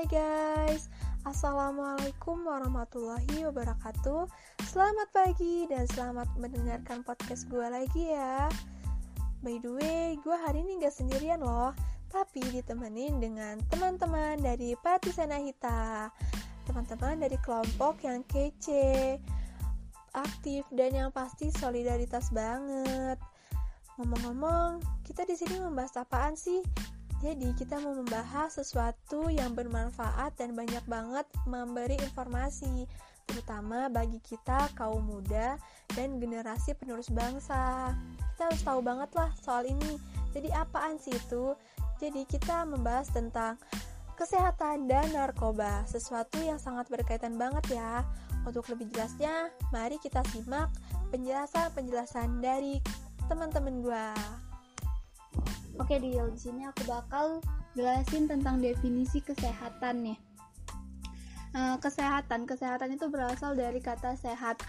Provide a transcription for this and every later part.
Hai guys, Assalamualaikum warahmatullahi wabarakatuh. Selamat pagi dan selamat mendengarkan podcast gue lagi ya. By the way, gue hari ini gak sendirian loh Tapi ditemenin dengan teman-teman dari Patisana Hita. Teman-teman dari kelompok yang kece Aktif dan yang pasti solidaritas banget. Ngomong-ngomong, kita di sini membahas apaan sih? Jadi, kita mau membahas sesuatu yang bermanfaat dan banyak banget memberi informasi, terutama bagi kita kaum muda dan generasi penerus bangsa. Kita harus tahu banget lah soal ini. Jadi, apaan sih itu? Jadi, kita membahas tentang kesehatan dan narkoba, sesuatu yang sangat berkaitan banget ya. Untuk lebih jelasnya, mari kita simak penjelasan-penjelasan dari teman-teman gue. Oke Dil, di sini aku bakal jelasin tentang definisi kesehatan nih. Uh, kesehatan, kesehatan itu berasal dari kata sehat.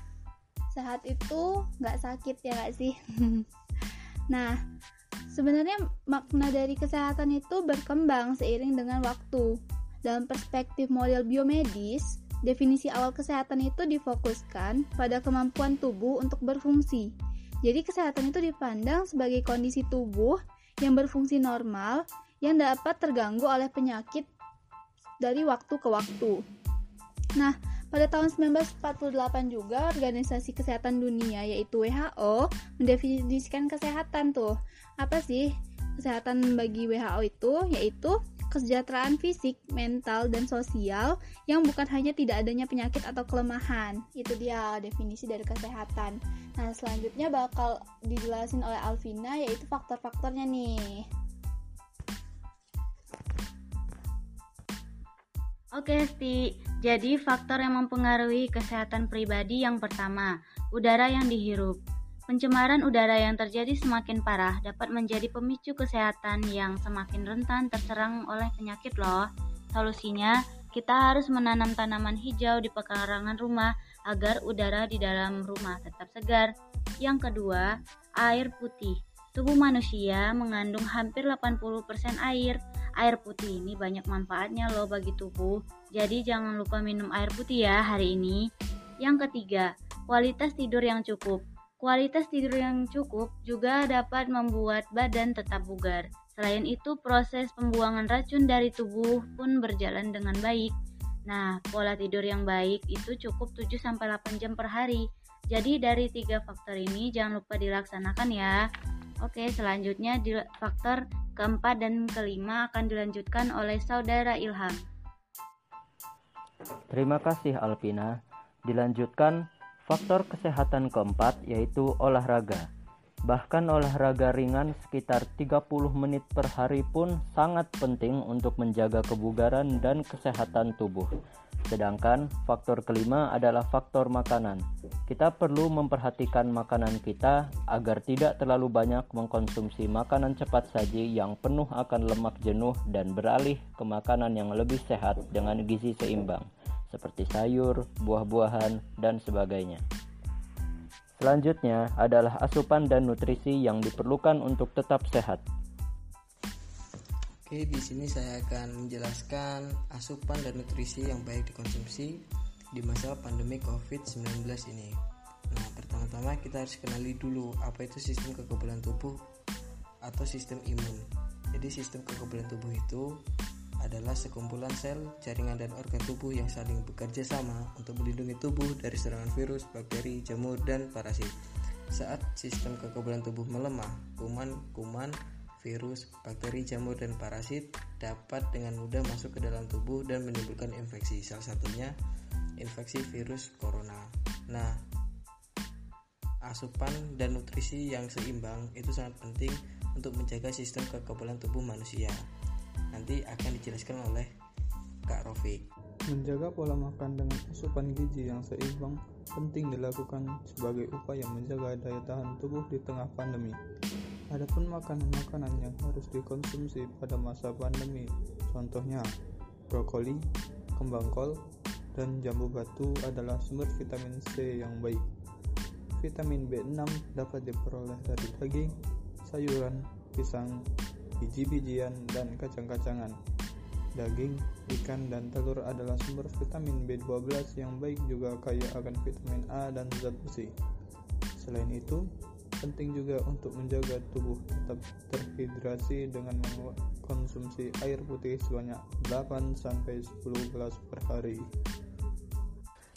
Sehat itu nggak sakit ya nggak sih? nah, sebenarnya makna dari kesehatan itu berkembang seiring dengan waktu. Dalam perspektif model biomedis, definisi awal kesehatan itu difokuskan pada kemampuan tubuh untuk berfungsi. Jadi kesehatan itu dipandang sebagai kondisi tubuh yang berfungsi normal yang dapat terganggu oleh penyakit dari waktu ke waktu. Nah, pada tahun 1948 juga Organisasi Kesehatan Dunia yaitu WHO mendefinisikan kesehatan tuh. Apa sih kesehatan bagi WHO itu? Yaitu kesejahteraan fisik, mental, dan sosial yang bukan hanya tidak adanya penyakit atau kelemahan. Itu dia definisi dari kesehatan. Nah, selanjutnya bakal dijelasin oleh Alvina yaitu faktor-faktornya nih. Oke, Sti. Jadi, faktor yang mempengaruhi kesehatan pribadi yang pertama, udara yang dihirup. Pencemaran udara yang terjadi semakin parah dapat menjadi pemicu kesehatan yang semakin rentan terserang oleh penyakit loh. Solusinya, kita harus menanam tanaman hijau di pekarangan rumah agar udara di dalam rumah tetap segar. Yang kedua, air putih. Tubuh manusia mengandung hampir 80% air. Air putih ini banyak manfaatnya loh bagi tubuh. Jadi jangan lupa minum air putih ya hari ini. Yang ketiga, kualitas tidur yang cukup. Kualitas tidur yang cukup juga dapat membuat badan tetap bugar. Selain itu, proses pembuangan racun dari tubuh pun berjalan dengan baik. Nah, pola tidur yang baik itu cukup 7-8 jam per hari. Jadi dari tiga faktor ini jangan lupa dilaksanakan ya. Oke, selanjutnya faktor keempat dan kelima akan dilanjutkan oleh saudara Ilham. Terima kasih Alpina. Dilanjutkan Faktor kesehatan keempat yaitu olahraga. Bahkan olahraga ringan sekitar 30 menit per hari pun sangat penting untuk menjaga kebugaran dan kesehatan tubuh. Sedangkan faktor kelima adalah faktor makanan. Kita perlu memperhatikan makanan kita agar tidak terlalu banyak mengkonsumsi makanan cepat saji yang penuh akan lemak jenuh dan beralih ke makanan yang lebih sehat dengan gizi seimbang seperti sayur, buah-buahan, dan sebagainya. Selanjutnya adalah asupan dan nutrisi yang diperlukan untuk tetap sehat. Oke, di sini saya akan menjelaskan asupan dan nutrisi yang baik dikonsumsi di masa pandemi COVID-19 ini. Nah, pertama-tama kita harus kenali dulu apa itu sistem kekebalan tubuh atau sistem imun. Jadi sistem kekebalan tubuh itu adalah sekumpulan sel, jaringan dan organ tubuh yang saling bekerja sama untuk melindungi tubuh dari serangan virus, bakteri, jamur, dan parasit. Saat sistem kekebalan tubuh melemah, kuman-kuman, virus, bakteri, jamur, dan parasit dapat dengan mudah masuk ke dalam tubuh dan menimbulkan infeksi. Salah satunya infeksi virus corona. Nah, asupan dan nutrisi yang seimbang itu sangat penting untuk menjaga sistem kekebalan tubuh manusia nanti akan dijelaskan oleh Kak Rofik. Menjaga pola makan dengan asupan gizi yang seimbang penting dilakukan sebagai upaya menjaga daya tahan tubuh di tengah pandemi. Adapun makanan-makanan yang harus dikonsumsi pada masa pandemi, contohnya brokoli, kembang kol, dan jambu batu adalah sumber vitamin C yang baik. Vitamin B6 dapat diperoleh dari daging, sayuran, pisang, biji-bijian, dan kacang-kacangan. Daging, ikan, dan telur adalah sumber vitamin B12 yang baik juga kaya akan vitamin A dan zat besi. Selain itu, penting juga untuk menjaga tubuh tetap terhidrasi dengan mengkonsumsi air putih sebanyak 8 sampai 10 gelas per hari.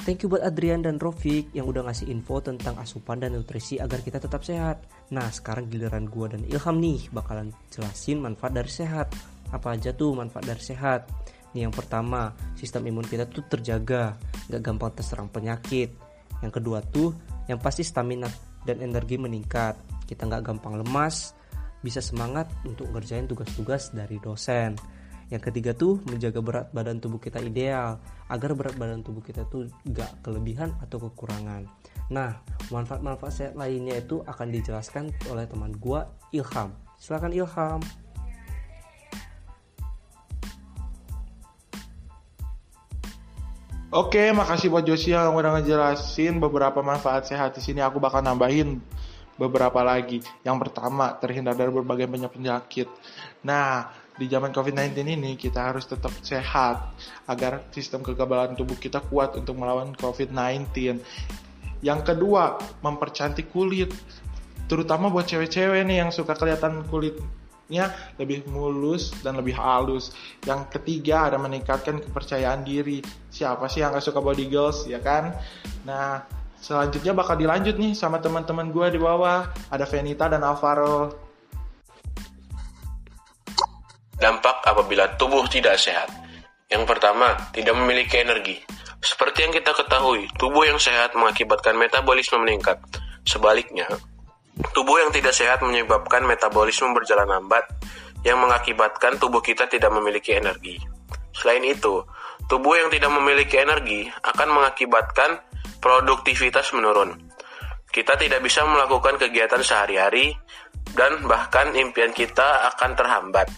Thank you buat Adrian dan Rofik yang udah ngasih info tentang asupan dan nutrisi agar kita tetap sehat. Nah, sekarang giliran gua dan Ilham nih bakalan jelasin manfaat dari sehat. Apa aja tuh manfaat dari sehat? Nih yang pertama, sistem imun kita tuh terjaga, gak gampang terserang penyakit. Yang kedua tuh, yang pasti stamina dan energi meningkat. Kita gak gampang lemas, bisa semangat untuk ngerjain tugas-tugas dari dosen. Yang ketiga tuh menjaga berat badan tubuh kita ideal agar berat badan tubuh kita tuh gak kelebihan atau kekurangan. Nah, manfaat-manfaat sehat lainnya itu akan dijelaskan oleh teman gua Ilham. Silakan Ilham. Oke, makasih buat Josia yang udah ngejelasin beberapa manfaat sehat di sini. Aku bakal nambahin beberapa lagi. Yang pertama, terhindar dari berbagai penyakit. Nah, di zaman COVID-19 ini kita harus tetap sehat agar sistem kekebalan tubuh kita kuat untuk melawan COVID-19. Yang kedua, mempercantik kulit. Terutama buat cewek-cewek nih yang suka kelihatan kulitnya lebih mulus dan lebih halus. Yang ketiga ada meningkatkan kepercayaan diri. Siapa sih yang gak suka body girls ya kan? Nah selanjutnya bakal dilanjut nih sama teman-teman gue di bawah. Ada Venita dan Alvaro. Dampak apabila tubuh tidak sehat. Yang pertama, tidak memiliki energi. Seperti yang kita ketahui, tubuh yang sehat mengakibatkan metabolisme meningkat. Sebaliknya, tubuh yang tidak sehat menyebabkan metabolisme berjalan lambat yang mengakibatkan tubuh kita tidak memiliki energi. Selain itu, tubuh yang tidak memiliki energi akan mengakibatkan produktivitas menurun. Kita tidak bisa melakukan kegiatan sehari-hari dan bahkan impian kita akan terhambat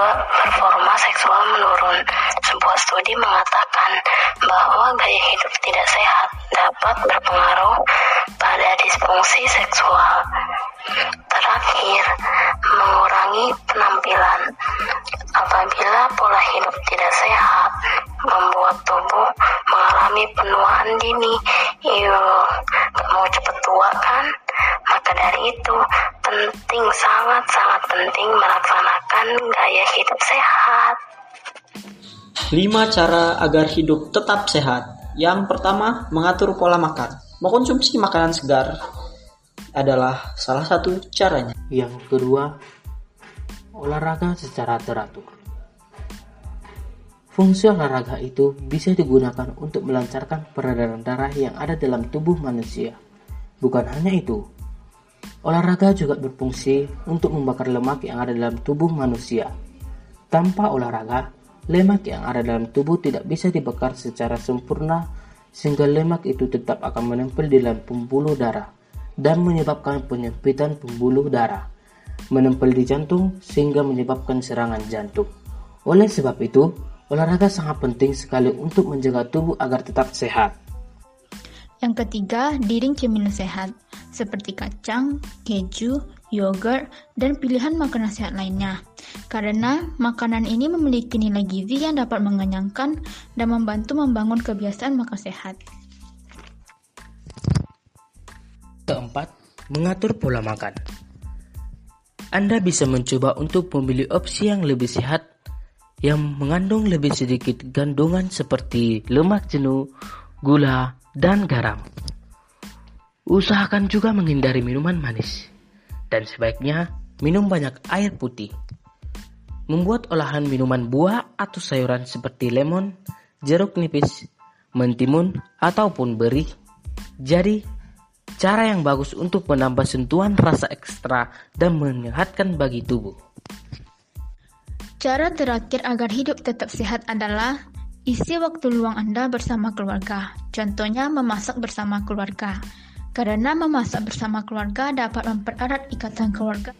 juga performa seksual menurun. Sebuah studi mengatakan bahwa gaya hidup tidak sehat dapat berpengaruh pada disfungsi seksual. Terakhir, mengurangi penampilan. Apabila pola hidup tidak sehat, membuat tubuh mengalami penuaan dini. Iyo, mau cepet tua kan? Maka dari itu, penting, sangat-sangat penting melaksanakan gaya hidup sehat. 5 cara agar hidup tetap sehat. Yang pertama, mengatur pola makan. Mengkonsumsi makanan segar adalah salah satu caranya. Yang kedua, olahraga secara teratur. Fungsi olahraga itu bisa digunakan untuk melancarkan peredaran darah yang ada dalam tubuh manusia. Bukan hanya itu, olahraga juga berfungsi untuk membakar lemak yang ada dalam tubuh manusia. Tanpa olahraga, lemak yang ada dalam tubuh tidak bisa dibakar secara sempurna sehingga lemak itu tetap akan menempel di dalam pembuluh darah dan menyebabkan penyempitan pembuluh darah, menempel di jantung sehingga menyebabkan serangan jantung. Oleh sebab itu, olahraga sangat penting sekali untuk menjaga tubuh agar tetap sehat. Yang ketiga, diring cemilan sehat, seperti kacang, keju, yogurt, dan pilihan makanan sehat lainnya. Karena makanan ini memiliki nilai gizi yang dapat mengenyangkan dan membantu membangun kebiasaan makan sehat. Keempat, mengatur pola makan. Anda bisa mencoba untuk memilih opsi yang lebih sehat yang mengandung lebih sedikit kandungan seperti lemak jenuh, gula, dan garam. Usahakan juga menghindari minuman manis dan sebaiknya minum banyak air putih. Membuat olahan minuman buah atau sayuran seperti lemon, jeruk nipis, mentimun, ataupun beri. Jadi, cara yang bagus untuk menambah sentuhan rasa ekstra dan menyehatkan bagi tubuh. Cara terakhir agar hidup tetap sehat adalah isi waktu luang Anda bersama keluarga. Contohnya memasak bersama keluarga. Karena memasak bersama keluarga dapat mempererat ikatan keluarga.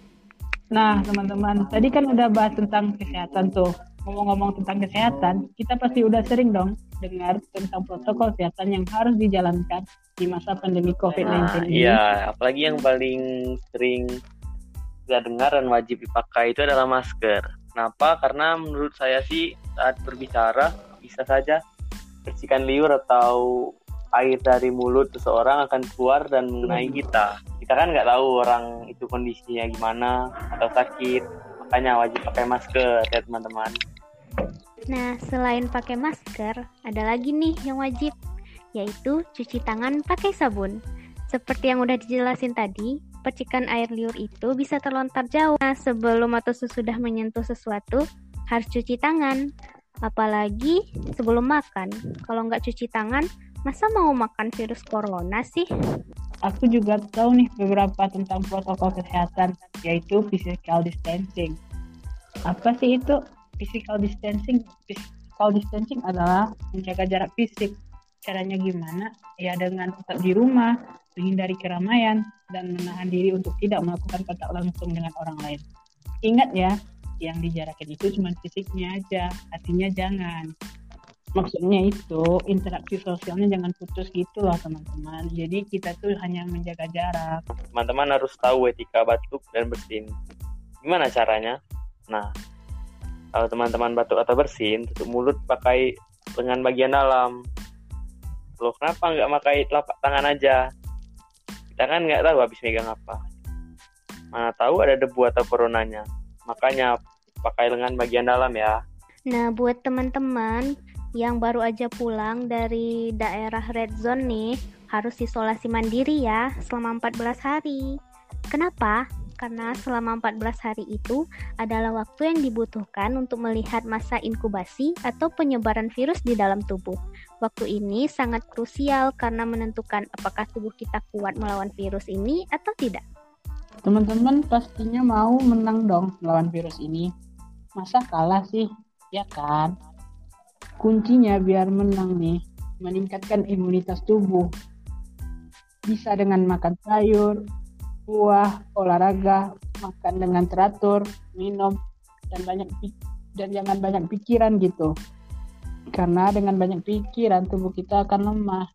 Nah, teman-teman, tadi kan udah bahas tentang kesehatan tuh. Ngomong-ngomong tentang kesehatan, kita pasti udah sering dong dengar tentang protokol kesehatan yang harus dijalankan di masa pandemi COVID-19 nah, ini. Iya, apalagi yang paling sering saya dengar dan wajib dipakai itu adalah masker. Kenapa? Karena menurut saya sih saat berbicara bisa saja bersihkan liur atau air dari mulut seseorang akan keluar dan mengenai kita. Kita kan nggak tahu orang itu kondisinya gimana atau sakit, makanya wajib pakai masker ya teman-teman. Nah, selain pakai masker, ada lagi nih yang wajib, yaitu cuci tangan pakai sabun. Seperti yang udah dijelasin tadi, percikan air liur itu bisa terlontar jauh. Nah, sebelum atau sesudah menyentuh sesuatu, harus cuci tangan. Apalagi sebelum makan. Kalau nggak cuci tangan, masa mau makan virus corona sih? Aku juga tahu nih beberapa tentang protokol kesehatan, yaitu physical distancing. Apa sih itu physical distancing? Physical distancing adalah menjaga jarak fisik. Caranya gimana? Ya dengan tetap di rumah, menghindari keramaian, dan menahan diri untuk tidak melakukan kontak langsung dengan orang lain. Ingat ya, yang dijarakin itu cuma fisiknya aja, artinya jangan. Maksudnya itu interaksi sosialnya jangan putus gitu loh teman-teman. Jadi kita tuh hanya menjaga jarak. Teman-teman harus tahu etika batuk dan bersin. Gimana caranya? Nah, kalau teman-teman batuk atau bersin, tutup mulut pakai lengan bagian dalam. Loh, kenapa nggak pakai telapak tangan aja? kita kan nggak tahu habis megang apa mana tahu ada debu atau coronanya makanya pakai lengan bagian dalam ya nah buat teman-teman yang baru aja pulang dari daerah red zone nih harus isolasi mandiri ya selama 14 hari kenapa? karena selama 14 hari itu adalah waktu yang dibutuhkan untuk melihat masa inkubasi atau penyebaran virus di dalam tubuh. Waktu ini sangat krusial karena menentukan apakah tubuh kita kuat melawan virus ini atau tidak. Teman-teman pastinya mau menang dong melawan virus ini. Masa kalah sih? Ya kan? Kuncinya biar menang nih, meningkatkan imunitas tubuh. Bisa dengan makan sayur, buah, olahraga, makan dengan teratur, minum dan banyak dan jangan banyak pikiran gitu. Karena dengan banyak pikiran tubuh kita akan lemah.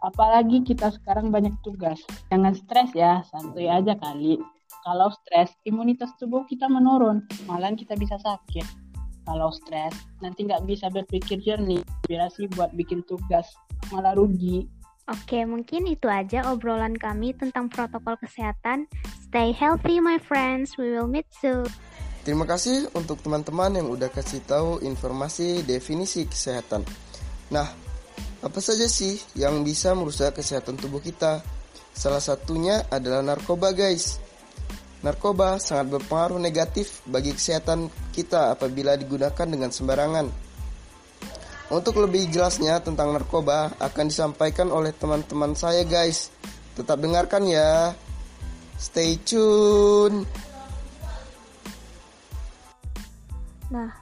Apalagi kita sekarang banyak tugas. Jangan stres ya, santai aja kali. Kalau stres, imunitas tubuh kita menurun, malah kita bisa sakit. Kalau stres, nanti nggak bisa berpikir jernih, inspirasi buat bikin tugas, malah rugi. Oke, mungkin itu aja obrolan kami tentang protokol kesehatan. Stay healthy, my friends. We will meet soon. Terima kasih untuk teman-teman yang udah kasih tahu informasi definisi kesehatan. Nah, apa saja sih yang bisa merusak kesehatan tubuh kita? Salah satunya adalah narkoba, guys. Narkoba sangat berpengaruh negatif bagi kesehatan kita apabila digunakan dengan sembarangan. Untuk lebih jelasnya tentang narkoba akan disampaikan oleh teman-teman saya guys. Tetap dengarkan ya. Stay tune. Nah,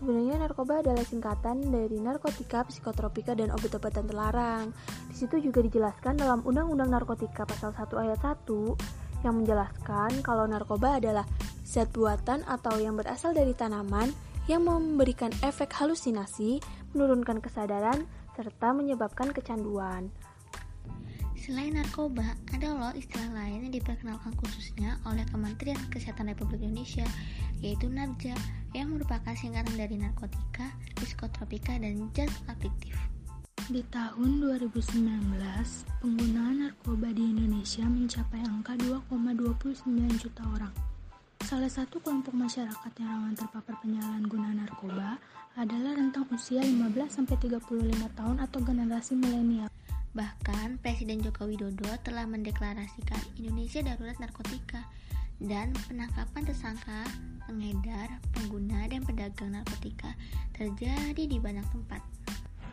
sebenarnya narkoba adalah singkatan dari narkotika, psikotropika, dan obat-obatan terlarang. Di situ juga dijelaskan dalam Undang-Undang Narkotika pasal 1 ayat 1 yang menjelaskan kalau narkoba adalah zat buatan atau yang berasal dari tanaman yang memberikan efek halusinasi, menurunkan kesadaran, serta menyebabkan kecanduan. Selain narkoba, ada loh istilah lain yang diperkenalkan khususnya oleh Kementerian Kesehatan Republik Indonesia, yaitu NARJA, yang merupakan singkatan dari narkotika, psikotropika, dan zat aktif. Di tahun 2019, penggunaan narkoba di Indonesia mencapai angka 2,29 juta orang. Salah satu kelompok masyarakat yang rawan terpapar penyalahgunaan narkoba adalah rentang usia 15-35 tahun atau generasi milenial. Bahkan Presiden Joko Widodo telah mendeklarasikan Indonesia darurat narkotika dan penangkapan tersangka, pengedar, pengguna, dan pedagang narkotika terjadi di banyak tempat.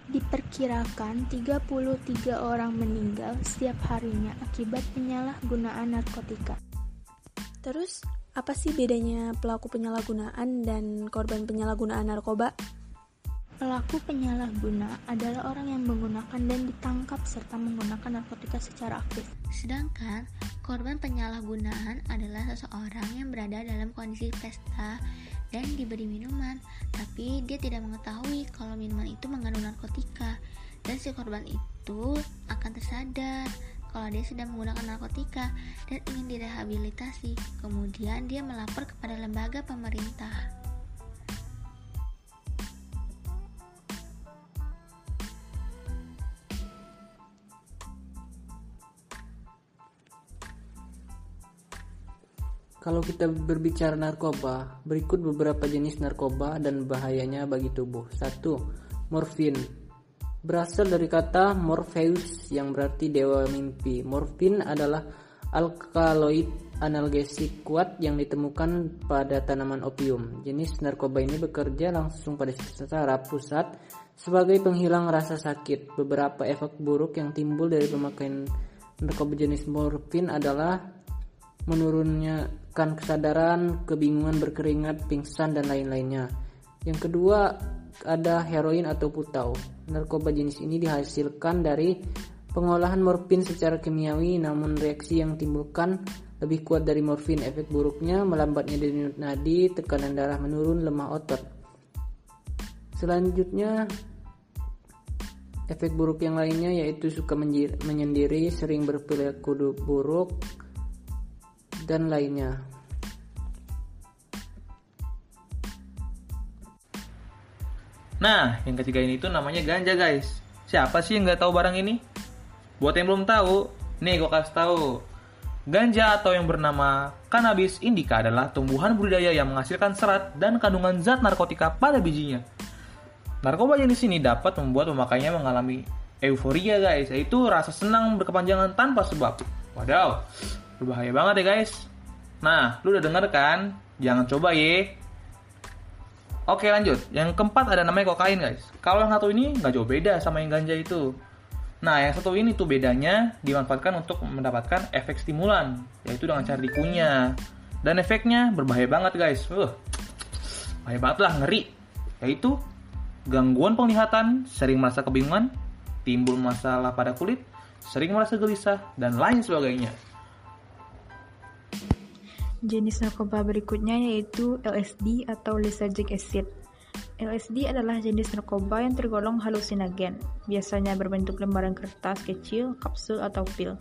Diperkirakan 33 orang meninggal setiap harinya akibat penyalahgunaan narkotika. Terus, apa sih bedanya pelaku penyalahgunaan dan korban penyalahgunaan narkoba? Pelaku penyalahguna adalah orang yang menggunakan dan ditangkap serta menggunakan narkotika secara aktif. Sedangkan korban penyalahgunaan adalah seseorang yang berada dalam kondisi pesta dan diberi minuman, tapi dia tidak mengetahui kalau minuman itu mengandung narkotika dan si korban itu akan tersadar kalau dia sudah menggunakan narkotika dan ingin direhabilitasi. Kemudian dia melapor kepada lembaga pemerintah. Kalau kita berbicara narkoba, berikut beberapa jenis narkoba dan bahayanya bagi tubuh. 1. Morfin berasal dari kata Morpheus yang berarti dewa mimpi. Morfin adalah alkaloid analgesik kuat yang ditemukan pada tanaman opium. Jenis narkoba ini bekerja langsung pada secara pusat sebagai penghilang rasa sakit. Beberapa efek buruk yang timbul dari pemakaian narkoba jenis morfin adalah menurunnya kesadaran, kebingungan berkeringat, pingsan, dan lain-lainnya. Yang kedua, ada heroin atau putau. Narkoba jenis ini dihasilkan dari pengolahan morfin secara kimiawi, namun reaksi yang timbulkan lebih kuat dari morfin. Efek buruknya melambatnya denyut nadi, tekanan darah menurun, lemah otot. Selanjutnya, efek buruk yang lainnya yaitu suka menyendiri, sering berperilaku buruk, dan lainnya. Nah, yang ketiga ini tuh namanya ganja guys. Siapa sih yang nggak tahu barang ini? Buat yang belum tahu, nih gue kasih tahu. Ganja atau yang bernama cannabis indica adalah tumbuhan budidaya yang menghasilkan serat dan kandungan zat narkotika pada bijinya. Narkoba jenis ini dapat membuat pemakainya mengalami euforia guys, yaitu rasa senang berkepanjangan tanpa sebab. Wadaw, Berbahaya banget ya guys. Nah, lu udah denger kan? Jangan coba ye. Oke lanjut, yang keempat ada namanya kokain guys. Kalau yang satu ini nggak jauh beda sama yang ganja itu. Nah, yang satu ini tuh bedanya dimanfaatkan untuk mendapatkan efek stimulan, yaitu dengan cara dikunyah. Dan efeknya berbahaya banget guys. Uh, bahaya banget lah, ngeri. Yaitu gangguan penglihatan, sering merasa kebingungan, timbul masalah pada kulit, sering merasa gelisah, dan lain sebagainya. Jenis narkoba berikutnya yaitu LSD atau lysergic acid. LSD adalah jenis narkoba yang tergolong halusinogen, biasanya berbentuk lembaran kertas kecil, kapsul, atau pil.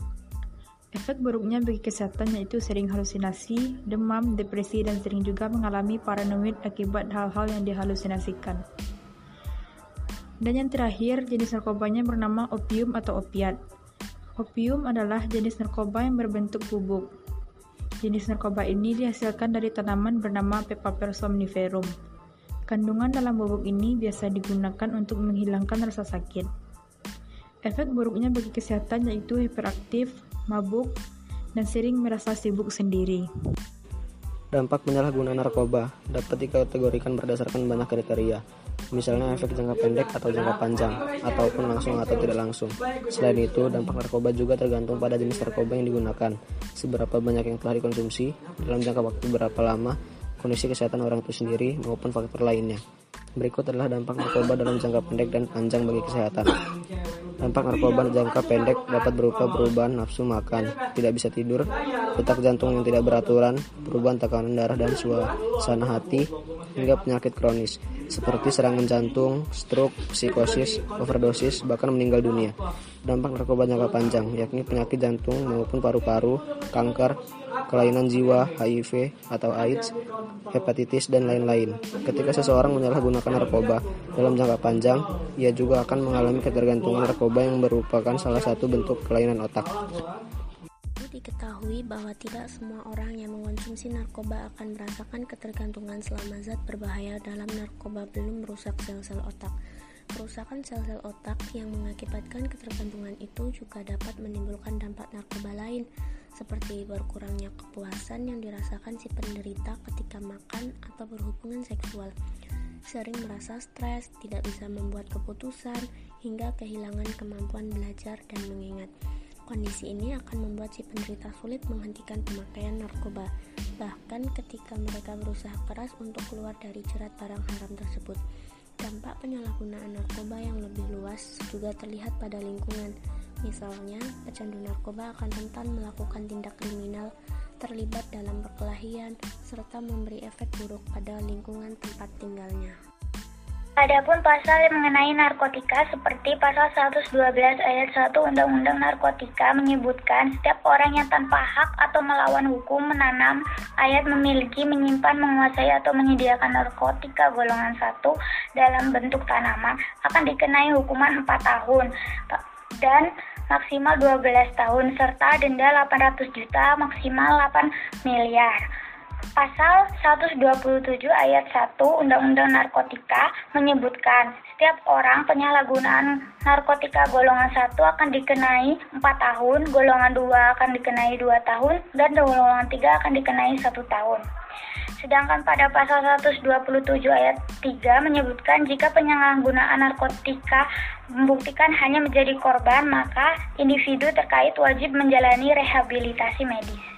Efek buruknya bagi kesehatan yaitu sering halusinasi, demam, depresi, dan sering juga mengalami paranoid akibat hal-hal yang dihalusinasikan. Dan yang terakhir, jenis narkobanya bernama opium atau opiat. Opium adalah jenis narkoba yang berbentuk bubuk, Jenis narkoba ini dihasilkan dari tanaman bernama Papaver somniferum. Kandungan dalam bubuk ini biasa digunakan untuk menghilangkan rasa sakit. Efek buruknya bagi kesehatan yaitu hiperaktif, mabuk, dan sering merasa sibuk sendiri. Dampak penyalahgunaan narkoba dapat dikategorikan berdasarkan banyak kriteria, misalnya efek jangka pendek atau jangka panjang, ataupun langsung atau tidak langsung. Selain itu, dampak narkoba juga tergantung pada jenis narkoba yang digunakan, seberapa banyak yang telah dikonsumsi, dalam jangka waktu berapa lama, kondisi kesehatan orang itu sendiri, maupun faktor lainnya. Berikut adalah dampak narkoba dalam jangka pendek dan panjang bagi kesehatan. Dampak narkoba jangka pendek dapat berupa perubahan nafsu makan, tidak bisa tidur, detak jantung yang tidak beraturan, perubahan tekanan darah dan suasana hati, hingga penyakit kronis seperti serangan jantung, stroke, psikosis, overdosis, bahkan meninggal dunia. Dampak narkoba jangka panjang, yakni penyakit jantung maupun paru-paru, kanker, kelainan jiwa, HIV atau AIDS, hepatitis, dan lain-lain. Ketika seseorang menyalahgunakan narkoba dalam jangka panjang, ia juga akan mengalami ketergantungan narkoba yang merupakan salah satu bentuk kelainan otak. Diketahui bahwa tidak semua orang yang mengonsumsi narkoba akan merasakan ketergantungan selama zat berbahaya dalam narkoba belum merusak sel-sel otak. Kerusakan sel-sel otak yang mengakibatkan ketergantungan itu juga dapat menimbulkan dampak narkoba lain, seperti berkurangnya kepuasan yang dirasakan si penderita ketika makan atau berhubungan seksual, sering merasa stres, tidak bisa membuat keputusan, hingga kehilangan kemampuan belajar dan mengingat. Kondisi ini akan membuat si penderita sulit menghentikan pemakaian narkoba, bahkan ketika mereka berusaha keras untuk keluar dari jerat barang haram tersebut. Dampak penyalahgunaan narkoba yang lebih luas juga terlihat pada lingkungan, Misalnya, pecandu narkoba akan rentan melakukan tindak kriminal, terlibat dalam perkelahian, serta memberi efek buruk pada lingkungan tempat tinggalnya. Adapun pasal yang mengenai narkotika seperti pasal 112 ayat 1 Undang-Undang Narkotika menyebutkan setiap orang yang tanpa hak atau melawan hukum menanam, ayat memiliki, menyimpan, menguasai atau menyediakan narkotika golongan 1 dalam bentuk tanaman akan dikenai hukuman 4 tahun dan maksimal 12 tahun serta denda 800 juta maksimal 8 miliar. Pasal 127 ayat 1 Undang-Undang Narkotika menyebutkan setiap orang penyalahgunaan narkotika golongan 1 akan dikenai 4 tahun, golongan 2 akan dikenai 2 tahun, dan golongan 3 akan dikenai 1 tahun. Sedangkan pada pasal 127 ayat 3 menyebutkan jika penyalahgunaan narkotika membuktikan hanya menjadi korban, maka individu terkait wajib menjalani rehabilitasi medis.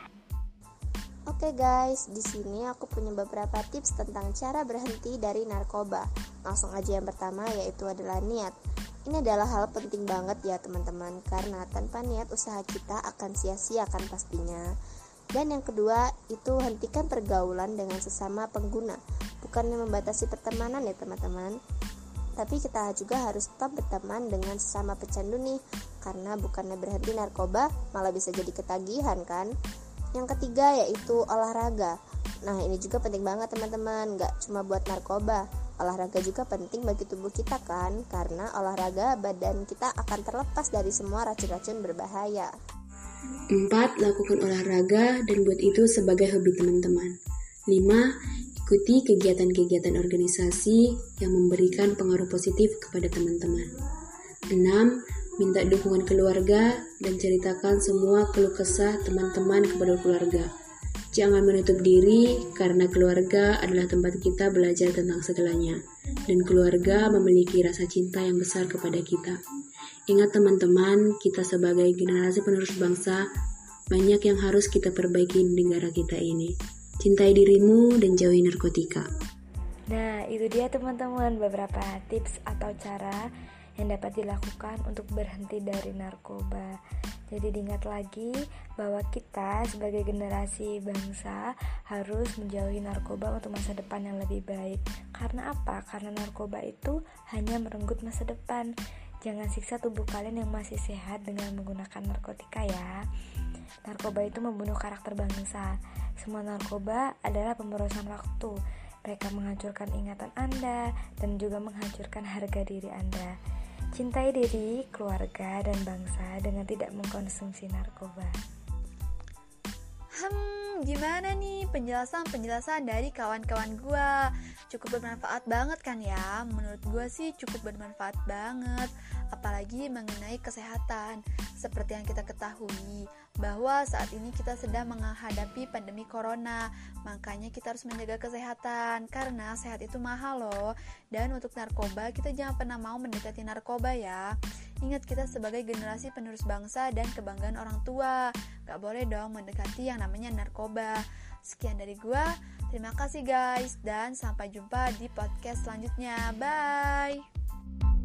Oke guys, di sini aku punya beberapa tips tentang cara berhenti dari narkoba. Langsung aja yang pertama yaitu adalah niat. Ini adalah hal penting banget ya teman-teman karena tanpa niat usaha kita akan sia-sia kan pastinya. Dan yang kedua itu hentikan pergaulan dengan sesama pengguna. Bukannya membatasi pertemanan ya teman-teman. Tapi kita juga harus tetap berteman dengan sesama pecandu nih karena bukannya berhenti narkoba malah bisa jadi ketagihan kan. Yang ketiga yaitu olahraga. Nah ini juga penting banget teman-teman, nggak cuma buat narkoba. Olahraga juga penting bagi tubuh kita kan, karena olahraga badan kita akan terlepas dari semua racun-racun berbahaya. 4. Lakukan olahraga dan buat itu sebagai hobi teman-teman. 5. Ikuti kegiatan-kegiatan organisasi yang memberikan pengaruh positif kepada teman-teman. 6 minta dukungan keluarga, dan ceritakan semua keluh kesah teman-teman kepada keluarga. Jangan menutup diri karena keluarga adalah tempat kita belajar tentang segalanya dan keluarga memiliki rasa cinta yang besar kepada kita. Ingat teman-teman, kita sebagai generasi penerus bangsa banyak yang harus kita perbaiki di negara kita ini. Cintai dirimu dan jauhi narkotika. Nah, itu dia teman-teman beberapa tips atau cara yang dapat dilakukan untuk berhenti dari narkoba. Jadi diingat lagi bahwa kita sebagai generasi bangsa harus menjauhi narkoba untuk masa depan yang lebih baik. Karena apa? Karena narkoba itu hanya merenggut masa depan. Jangan siksa tubuh kalian yang masih sehat dengan menggunakan narkotika ya. Narkoba itu membunuh karakter bangsa. Semua narkoba adalah pemberosan waktu. Mereka menghancurkan ingatan Anda dan juga menghancurkan harga diri Anda. Cintai diri, keluarga, dan bangsa dengan tidak mengkonsumsi narkoba. Hmm, gimana nih penjelasan-penjelasan dari kawan-kawan gue? Cukup bermanfaat banget kan ya? Menurut gue sih cukup bermanfaat banget apalagi mengenai kesehatan. Seperti yang kita ketahui, bahwa saat ini kita sedang menghadapi pandemi corona, makanya kita harus menjaga kesehatan karena sehat itu mahal loh. Dan untuk narkoba, kita jangan pernah mau mendekati narkoba ya. Ingat kita sebagai generasi penerus bangsa dan kebanggaan orang tua. Gak boleh dong mendekati yang namanya narkoba. Sekian dari gua. Terima kasih guys dan sampai jumpa di podcast selanjutnya. Bye.